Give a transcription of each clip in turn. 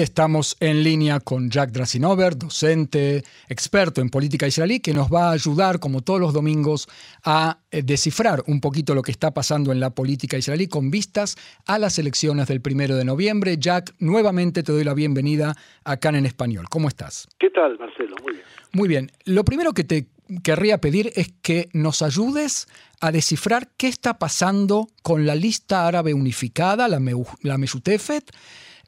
Estamos en línea con Jack Drasinover, docente, experto en política israelí, que nos va a ayudar, como todos los domingos, a eh, descifrar un poquito lo que está pasando en la política israelí con vistas a las elecciones del primero de noviembre. Jack, nuevamente te doy la bienvenida acá en español. ¿Cómo estás? ¿Qué tal, Marcelo? Muy bien. Muy bien. Lo primero que te querría pedir es que nos ayudes a descifrar qué está pasando con la lista árabe unificada, la, la Meshutefet,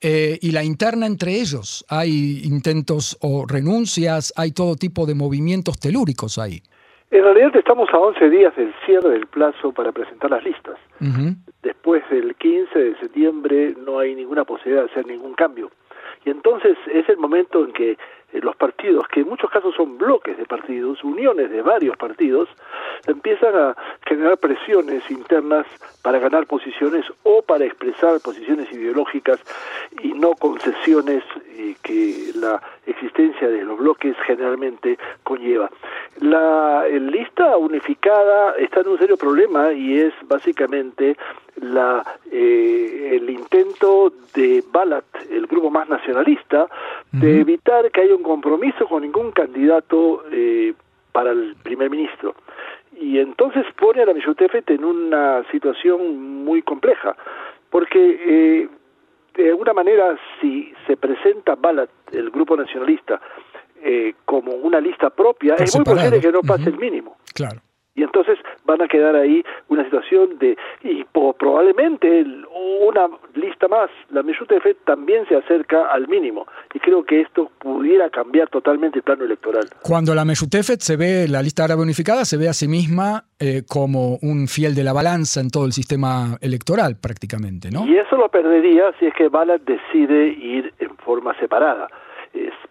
eh, y la interna entre ellos. Hay intentos o renuncias, hay todo tipo de movimientos telúricos ahí. En realidad estamos a 11 días del cierre del plazo para presentar las listas. Después del 15 de septiembre no hay ninguna posibilidad de hacer ningún cambio. Y entonces es el momento en que eh, los partidos, que en muchos casos son bloques de partidos, uniones de varios partidos, empiezan a generar presiones internas para ganar posiciones o para expresar posiciones ideológicas y no concesiones eh, que la existencia de los bloques generalmente conlleva. La lista unificada está en un serio problema y es básicamente la, eh, el intento de Balat, el grupo más nacionalista, de evitar que haya un compromiso con ningún candidato eh, para el primer ministro. Y entonces pone a la Mishutefet en una situación muy compleja, porque eh, de alguna manera si se presenta Balat, el grupo nacionalista, eh, como una lista propia, es muy posible que no pase el mínimo. Claro y entonces van a quedar ahí una situación de y probablemente una lista más la Meshutefet también se acerca al mínimo. Y creo que esto pudiera cambiar totalmente el plano electoral. Cuando la Meshutefet se ve la lista árabe unificada se ve a sí misma eh, como un fiel de la balanza en todo el sistema electoral prácticamente no y eso lo perdería si es que Balad decide ir en forma separada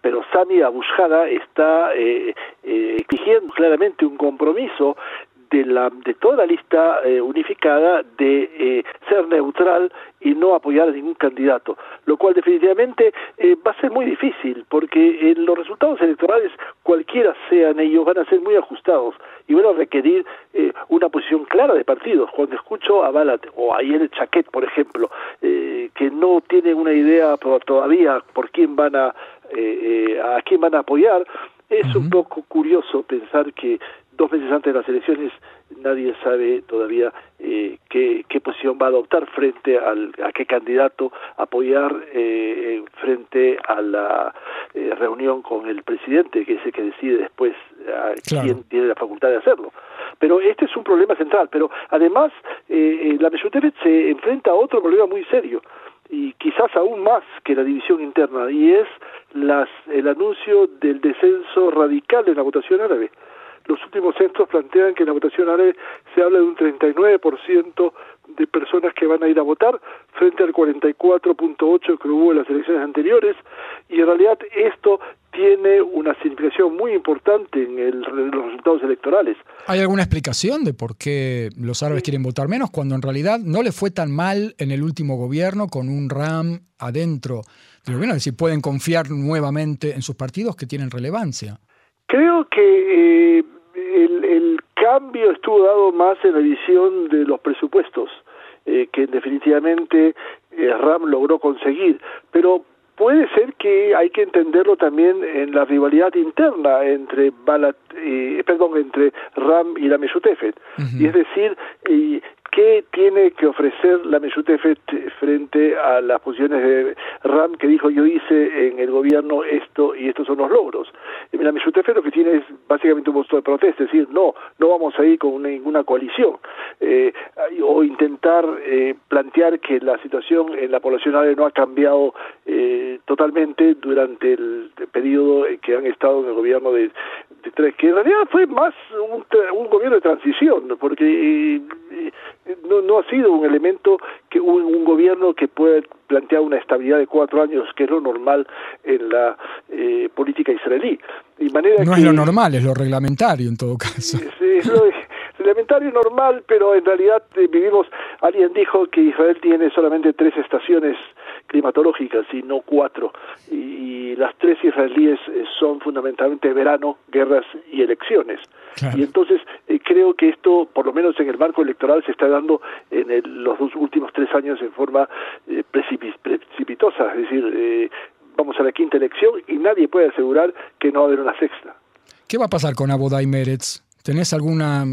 pero Sami Abushada está eh, eh, exigiendo claramente un compromiso de, la, de toda la lista eh, unificada de ser neutral y no apoyar a ningún candidato, lo cual definitivamente va a ser muy difícil porque los resultados electorales, cualquiera sean ellos, van a ser muy ajustados y van a requerir una posición clara de partidos. Cuando escucho a Balat o a Yel Chaquet, por ejemplo, que no tienen una idea todavía por quién van a, a quién van a apoyar, es un poco curioso pensar que dos meses antes de las elecciones nadie sabe todavía eh, qué, qué, posición va a adoptar frente al, a qué candidato apoyar eh, frente a la eh, reunión con el presidente, que es el que decide después a quién tiene la facultad de hacerlo. Pero este es un problema central. Pero además, la Mesuteret se enfrenta a otro problema muy serio quizás aún más que la división interna, y es las, el anuncio del descenso radical en la votación árabe. Los últimos censos plantean que en la votación árabe se habla de un 39% de personas que van a ir a votar frente al 44.8 que hubo en las elecciones anteriores y en realidad esto tiene una significación muy importante en, los resultados electorales. ¿Hay alguna explicación de por qué los árabes quieren votar menos cuando en realidad no le fue tan mal en el último gobierno con un RAM adentro del gobierno? Es decir, pueden confiar nuevamente en sus partidos que tienen relevancia. Creo que eh, el, cambio estuvo dado más en la edición de los presupuestos, eh, que definitivamente eh, RAM logró conseguir, pero puede ser que hay que entenderlo también en la rivalidad interna entre Balat, perdón, entre Ram y la Mesutefet. Y es decir, ¿Qué tiene que ofrecer la Meshutefet frente a las posiciones de Ram que dijo yo hice en el gobierno esto y estos son los logros? La Meshutefet lo que tiene es básicamente un voto de protesta, es decir, no, no vamos a ir con ninguna coalición eh, o intentar eh, plantear que la situación en la población árabe no ha cambiado eh, totalmente durante el periodo que han estado en el gobierno de, tres, que en realidad fue más un, un gobierno de transición, porque no, no ha sido un elemento que un, un gobierno que pueda plantear una estabilidad de cuatro años, que es lo normal en la eh, política israelí. no es lo normal, es lo reglamentario en todo caso. Es, lo, reglamentario normal, pero en realidad eh, vivimos, alguien dijo que Israel tiene solamente tres estaciones climatológicas y no cuatro, y, las tres israelíes eh, son fundamentalmente verano, guerras y elecciones. Y entonces eh, creo que esto, por lo menos en el marco electoral, se está dando en los dos últimos tres años en forma precipitosa, es decir, vamos a la quinta elección y nadie puede asegurar que no va a haber una sexta. ¿Qué va a pasar con Abodai Meretz? ¿Tenés alguna,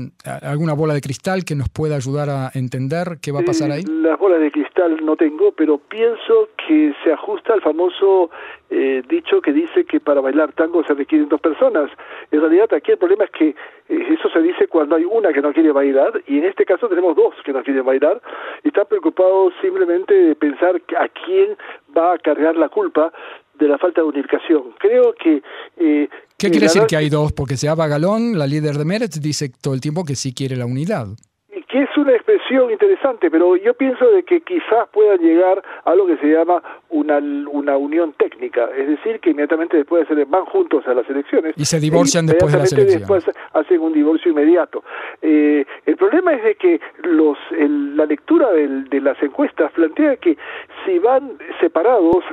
alguna bola de cristal que nos pueda ayudar a entender qué va a pasar ahí? las bolas de cristal no tengo, pero pienso que se ajusta al famoso eh, dicho que dice que para bailar tango se requieren dos personas. En realidad aquí el problema es que eh, eso se dice cuando hay una que no quiere bailar y en este caso tenemos dos que no quieren bailar y están preocupados simplemente de pensar a quién va a cargar la culpa de la falta de unificación. Creo que... Eh, ¿Qué quiere decir que hay dos? Porque Seaba Galón, la líder de Meretz, dice todo el tiempo que sí quiere la unidad. Y que es una expresión interesante, pero yo pienso de que quizás puedan llegar a lo que se llama una, una unión técnica, es decir, que inmediatamente después de ser, van juntos a las elecciones. Y se divorcian después de las elecciones. después hacen un divorcio inmediato. Eh, el problema es de que los, la lectura de las encuestas plantea que si van separados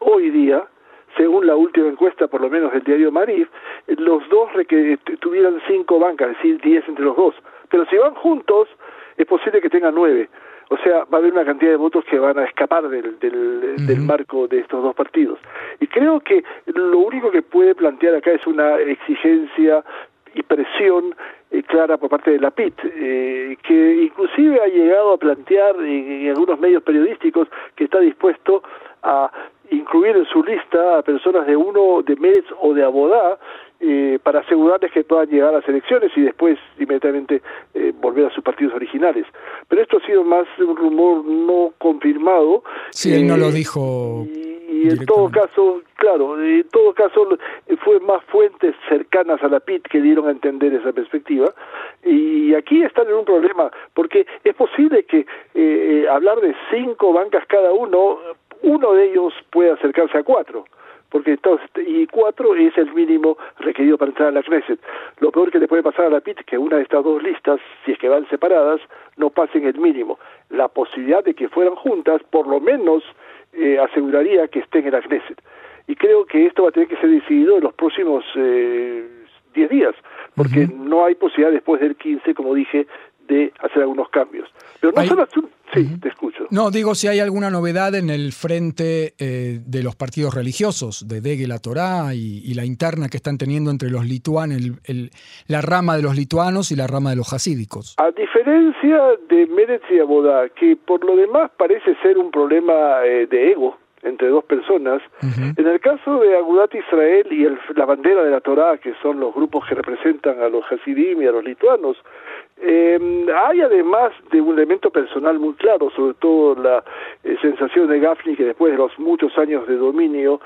hoy día, según la última encuesta, por lo menos del diario Marif, los dos tuvieran cinco bancas, es decir, diez entre los dos. Pero si van juntos, es posible que tengan nueve. O sea, va a haber una cantidad de votos que van a escapar del, del, marco de estos dos partidos. Y creo que lo único que puede plantear acá es una exigencia y presión eh, clara por parte de la PIT, eh, que inclusive ha llegado a plantear en, algunos medios periodísticos que está dispuesto a incluir en su lista a personas de uno de Meretz o de Abodá eh, para asegurarles que puedan llegar a las elecciones y después inmediatamente eh, volver a sus partidos originales. Pero esto ha sido más un rumor no confirmado. Sí, él no lo eh, dijo. Y, en todo caso, claro, en todo caso fue más fuentes cercanas a la PIT que dieron a entender esa perspectiva. Y aquí están en un problema, porque es posible que hablar de cinco bancas cada uno uno de ellos puede acercarse a cuatro, porque entonces, y cuatro es el mínimo requerido para entrar a la Knesset. Lo peor que le puede pasar a la PIT que una de estas dos listas, si es que van separadas, no pasen el mínimo. La posibilidad de que fueran juntas, por lo menos, eh, aseguraría que estén en la Knesset. Y creo que esto va a tener que ser decidido en los próximos eh, 10 días, porque no hay posibilidad después del 15, como dije, de hacer algunos cambios. Pero no solo Sí, te escucho. No, digo si hay alguna novedad en el frente eh, de los partidos religiosos, de Dege la Torá y, la interna que están teniendo entre los lituanos, el, la rama de los lituanos y la rama de los hasídicos. A diferencia de Meretz y Abodá, que por lo demás parece ser un problema eh, de ego, entre dos personas. En el caso de Agudat Israel y la bandera de la Torá, que son los grupos que representan a los Hasidim y a los lituanos, eh, hay además de un elemento personal muy claro, sobre todo la eh, sensación de Gafni que después de los muchos años de dominio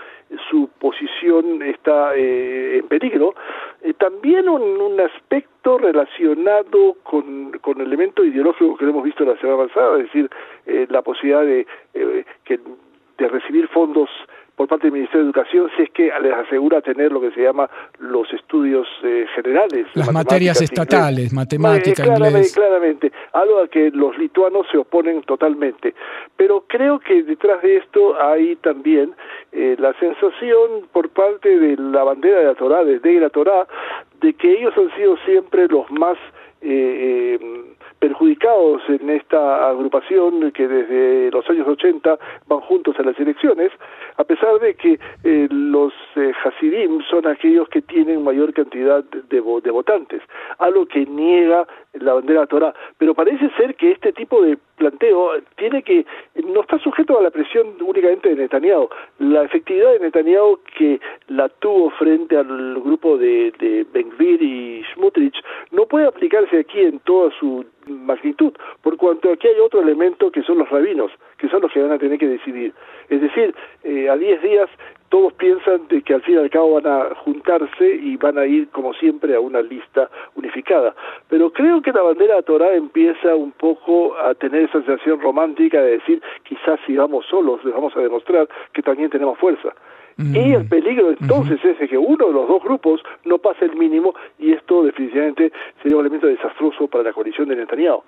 su posición está eh, en peligro, eh, también un, un, aspecto relacionado con, con el elemento ideológico que hemos visto la semana pasada, es decir, la posibilidad de, que, de recibir fondos por parte del Ministerio de Educación si es que les asegura tener lo que se llama los estudios eh, generales. Las materias estatales, matemáticas, eh, claramente, claramente, algo a que los lituanos se oponen totalmente. Pero creo que detrás de esto hay también eh, la sensación por parte de la bandera de la Torá, de la Torá, de que ellos han sido siempre los más eh, perjudicados en esta agrupación que desde los años 80 van juntos a las elecciones, a pesar de que eh, los Hasidim son aquellos que tienen mayor cantidad de, de, votantes, algo que niega la bandera Torah. Pero parece ser que este tipo de planteo tiene que no está sujeto a la presión únicamente de Netanyahu. La efectividad de Netanyahu que la tuvo frente al grupo de, de Benvir y Smutrich no puede aplicarse aquí en toda su magnitud, por cuanto aquí hay otro elemento que son los rabinos, que son los que van a tener que decidir. Es decir, eh, a 10 días todos piensan de que al fin y al cabo van a juntarse y van a ir, como siempre, a una lista unificada. Pero creo que la bandera Torah empieza un poco a tener esa sensación romántica de decir, quizás si vamos solos, les vamos a demostrar que también tenemos fuerza. Y el peligro entonces es que uno de los dos grupos no pase el mínimo y esto definitivamente sería un elemento desastroso para la coalición de Netanyahu.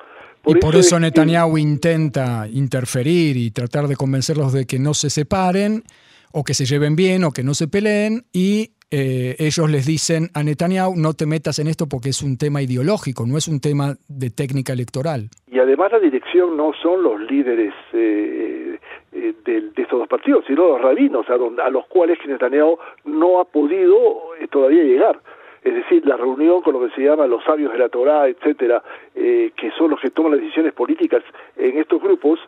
y por eso Netanyahu intenta interferir y tratar de convencerlos de que no se separen o que se lleven bien o que no se peleen y eh, ellos les dicen a Netanyahu no te metas en esto porque es un tema ideológico, no es un tema de técnica electoral. Y además la dirección no son los líderes eh, eh, de, estos dos partidos, sino los rabinos, a, a los cuales Netanyahu no ha podido todavía llegar es decir, la reunión con lo que se llama los sabios de la Torá, etcétera, eh, que son los que toman las decisiones políticas en estos grupos,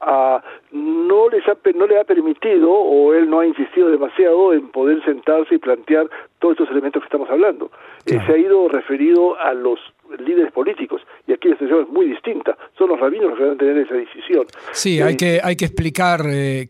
ah, no les ha, no le ha permitido o él no ha insistido demasiado en poder sentarse y plantear todos estos elementos que estamos hablando. Eh, se ha ido referido a los líderes políticos y aquí la situación es muy distinta. Son los rabinos los que van a tener esa decisión. Sí, hay eh, que hay que explicar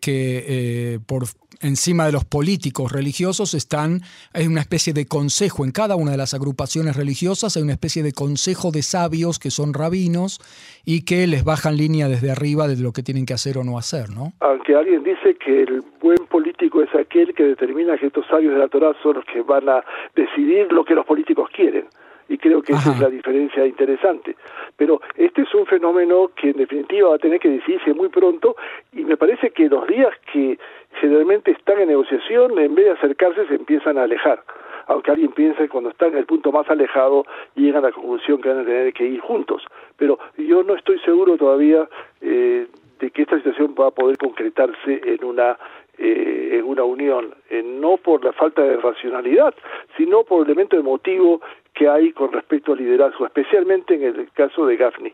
que por encima de los políticos religiosos están, hay una especie de consejo en cada una de las agrupaciones religiosas, hay una especie de consejo de sabios que son rabinos y que les bajan línea desde arriba de lo que tienen que hacer o no hacer, ¿no? Aunque alguien dice que el buen político es aquel que determina que estos sabios de la Torah son los que van a decidir lo que los políticos quieren y creo que esa es la diferencia interesante. Pero este es un fenómeno que en definitiva va a tener que decidirse muy pronto y me parece que los días que generalmente están en negociación, en vez de acercarse, se empiezan a alejar. Aunque alguien piense que cuando están en el punto más alejado llegan a la conclusión que van a tener que ir juntos. Pero yo no estoy seguro todavía eh, de que esta situación va a poder concretarse en una eh, en una unión, eh, no por la falta de racionalidad, sino por el elemento emotivo que hay con respecto al liderazgo, especialmente en el caso de Gafni.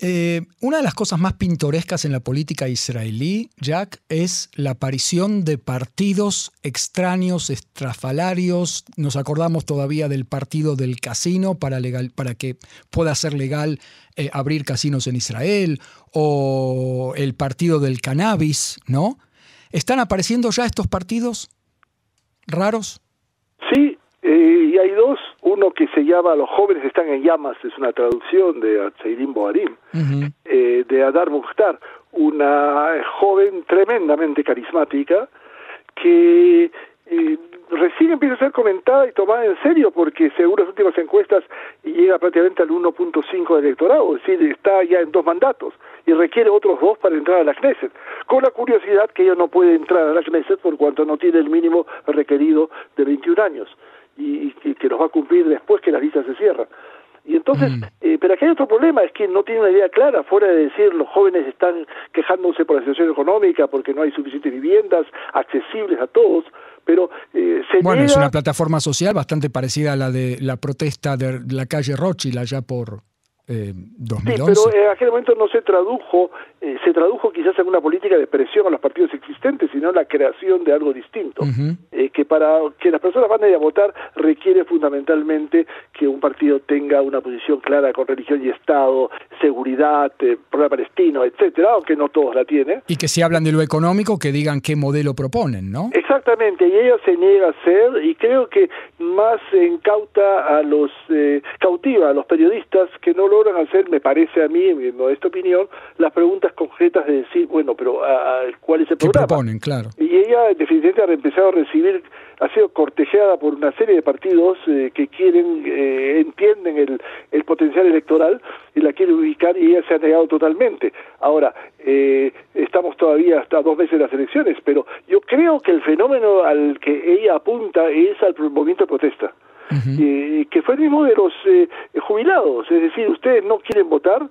Eh, una de las cosas más pintorescas en la política israelí, Jack, es la aparición de partidos extraños, estrafalarios. Nos acordamos todavía del partido del casino para, que pueda ser legal eh, abrir casinos en Israel, o el partido del cannabis, ¿no? ¿Están apareciendo ya estos partidos raros? Sí, eh, y hay dos uno que llama Los jóvenes están en llamas, es una traducción de Atseirim Boarim, eh, de Adar Mukhtar, una joven tremendamente carismática que eh, recién empieza a ser comentada y tomada en serio porque según las últimas encuestas llega prácticamente al 1.5 de electorado, es decir, está ya en dos mandatos y requiere otros dos para entrar a la Knesset, con la curiosidad que ella no puede entrar a la Knesset por cuanto no tiene el mínimo requerido de 21 años y, que los va a cumplir después que las listas se cierran. Y entonces, mm. eh, pero aquí hay otro problema, es que no tiene una idea clara, fuera de decir los jóvenes están quejándose por la situación económica, porque no hay suficientes viviendas accesibles a todos, pero eh, se Bueno, es una plataforma social bastante parecida a la de la protesta de la calle Rothschild allá por, eh, Sí, pero en aquel momento no se tradujo, eh, se tradujo quizás en una política de presión a los partidos existentes, sino la creación de algo distinto, eh, que para que las personas van a ir a votar requiere fundamentalmente que un partido tenga una posición clara con religión y Estado, seguridad, eh, problema palestino, etcétera, aunque no todos la tienen. Y que si hablan de lo económico, que digan qué modelo proponen, ¿no? Exactamente, y ella se niega a hacer, y creo que más incauta a los, cautiva a los periodistas que no lo logran hacer, me parece a mí, en mi modesta opinión, las preguntas concretas de decir, bueno, pero ¿cuál es el programa? proponen, claro. Y ella definitivamente ha empezado a recibir, ha sido cortejada por una serie de partidos eh, que quieren, eh, entienden el, el potencial electoral y la quieren ubicar y ella se ha negado totalmente. Ahora, eh, estamos todavía hasta dos meses de las elecciones, pero yo creo que el fenómeno al que ella apunta es al movimiento de protesta eh, que fue el mismo de los eh, jubilados, es decir, ustedes no quieren votar,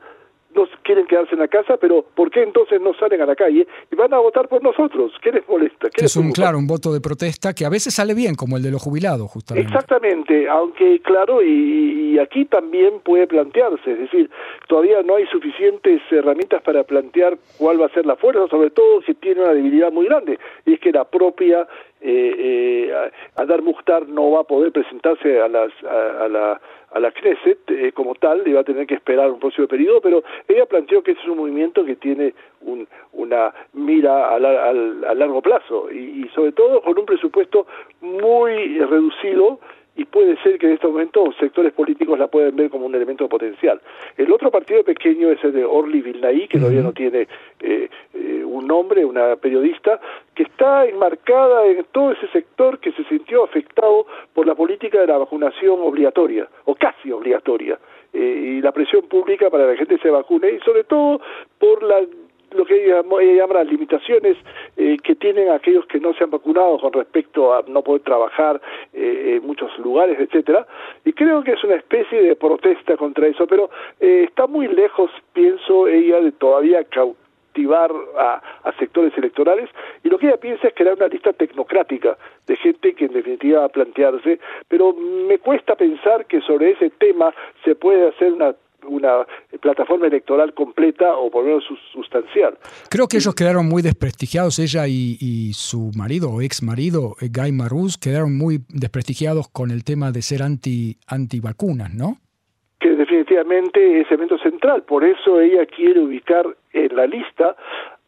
no quieren quedarse en la casa, pero ¿por qué entonces no salen a la calle y van a votar por nosotros? ¿Qué les molesta? es un, claro, un voto de protesta que a veces sale bien, como el de los jubilados, justamente. Exactamente, aunque claro, y, aquí también puede plantearse, es decir, todavía no hay suficientes herramientas para plantear cuál va a ser la fuerza, sobre todo si tiene una debilidad muy grande, y es que la propia eh, eh, Adar Mukhtar no va a poder presentarse a, las, a, la a la Knesset eh, como tal va a tener que esperar un próximo periodo, pero ella planteó que es un movimiento que tiene un, una mira a, largo plazo y, sobre todo con un presupuesto muy reducido y puede ser que en este momento sectores políticos la pueden ver como un elemento potencial. El otro partido pequeño es el de Orly Vilnaí, que todavía no tiene eh, eh, un nombre, una periodista, que está enmarcada en todo ese sector que se sintió afectado por la política de la vacunación obligatoria, o casi obligatoria, eh, y la presión pública para que la gente se vacune, y sobre todo por la lo que ella, llama las limitaciones eh, que tienen aquellos que no se han vacunado con respecto a no poder trabajar eh, en muchos lugares, etcétera. Y creo que es una especie de protesta contra eso, pero eh, está muy lejos, pienso ella, de todavía cautivar a, a, sectores electorales y lo que ella piensa es crear una lista tecnocrática de gente que en definitiva va a plantearse, pero me cuesta pensar que sobre ese tema se puede hacer una una plataforma electoral completa o por lo menos sustancial. Creo que ellos quedaron muy desprestigiados, ella y, su marido o ex marido, eh, Guy Marus, quedaron muy desprestigiados con el tema de ser anti, anti vacunas, ¿no? Que definitivamente es evento central, por eso ella quiere ubicar en la lista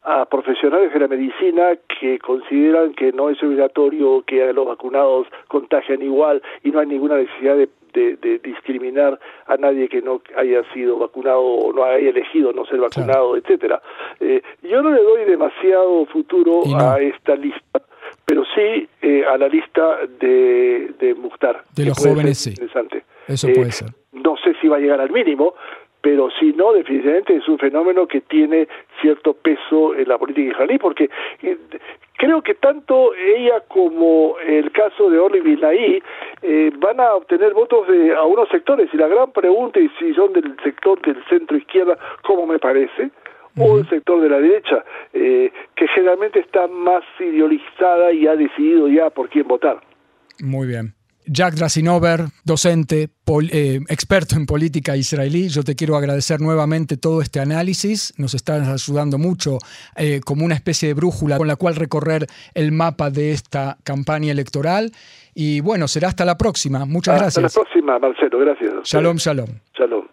a profesionales de la medicina que consideran que no es obligatorio que los vacunados contagian igual y no hay ninguna necesidad de de, discriminar a nadie que no haya sido vacunado o no haya elegido no ser vacunado, etcétera. Eh, yo no le doy demasiado futuro a esta lista, pero sí eh, a la lista de, de Mukhtar. De los jóvenes, sí. Interesante. Eso eh, puede ser. No sé si va a llegar al mínimo, pero si no, definitivamente es un fenómeno que tiene cierto peso en la política israelí, porque eh, creo que tanto ella como el caso de Orly Bilnaí eh, van a obtener votos de a unos sectores, y la gran pregunta es si son del sector del centro izquierda, como me parece, o el sector de la derecha, eh, que generalmente está más ideologizada y ha decidido ya por quién votar. Muy bien. Jack Drasinover, docente, eh, experto en política israelí, yo te quiero agradecer nuevamente todo este análisis. Nos estás ayudando mucho eh, como una especie de brújula con la cual recorrer el mapa de esta campaña electoral. Y bueno, será hasta la próxima. Muchas gracias. Hasta la próxima, Marcelo. Gracias. Shalom, shalom. Shalom.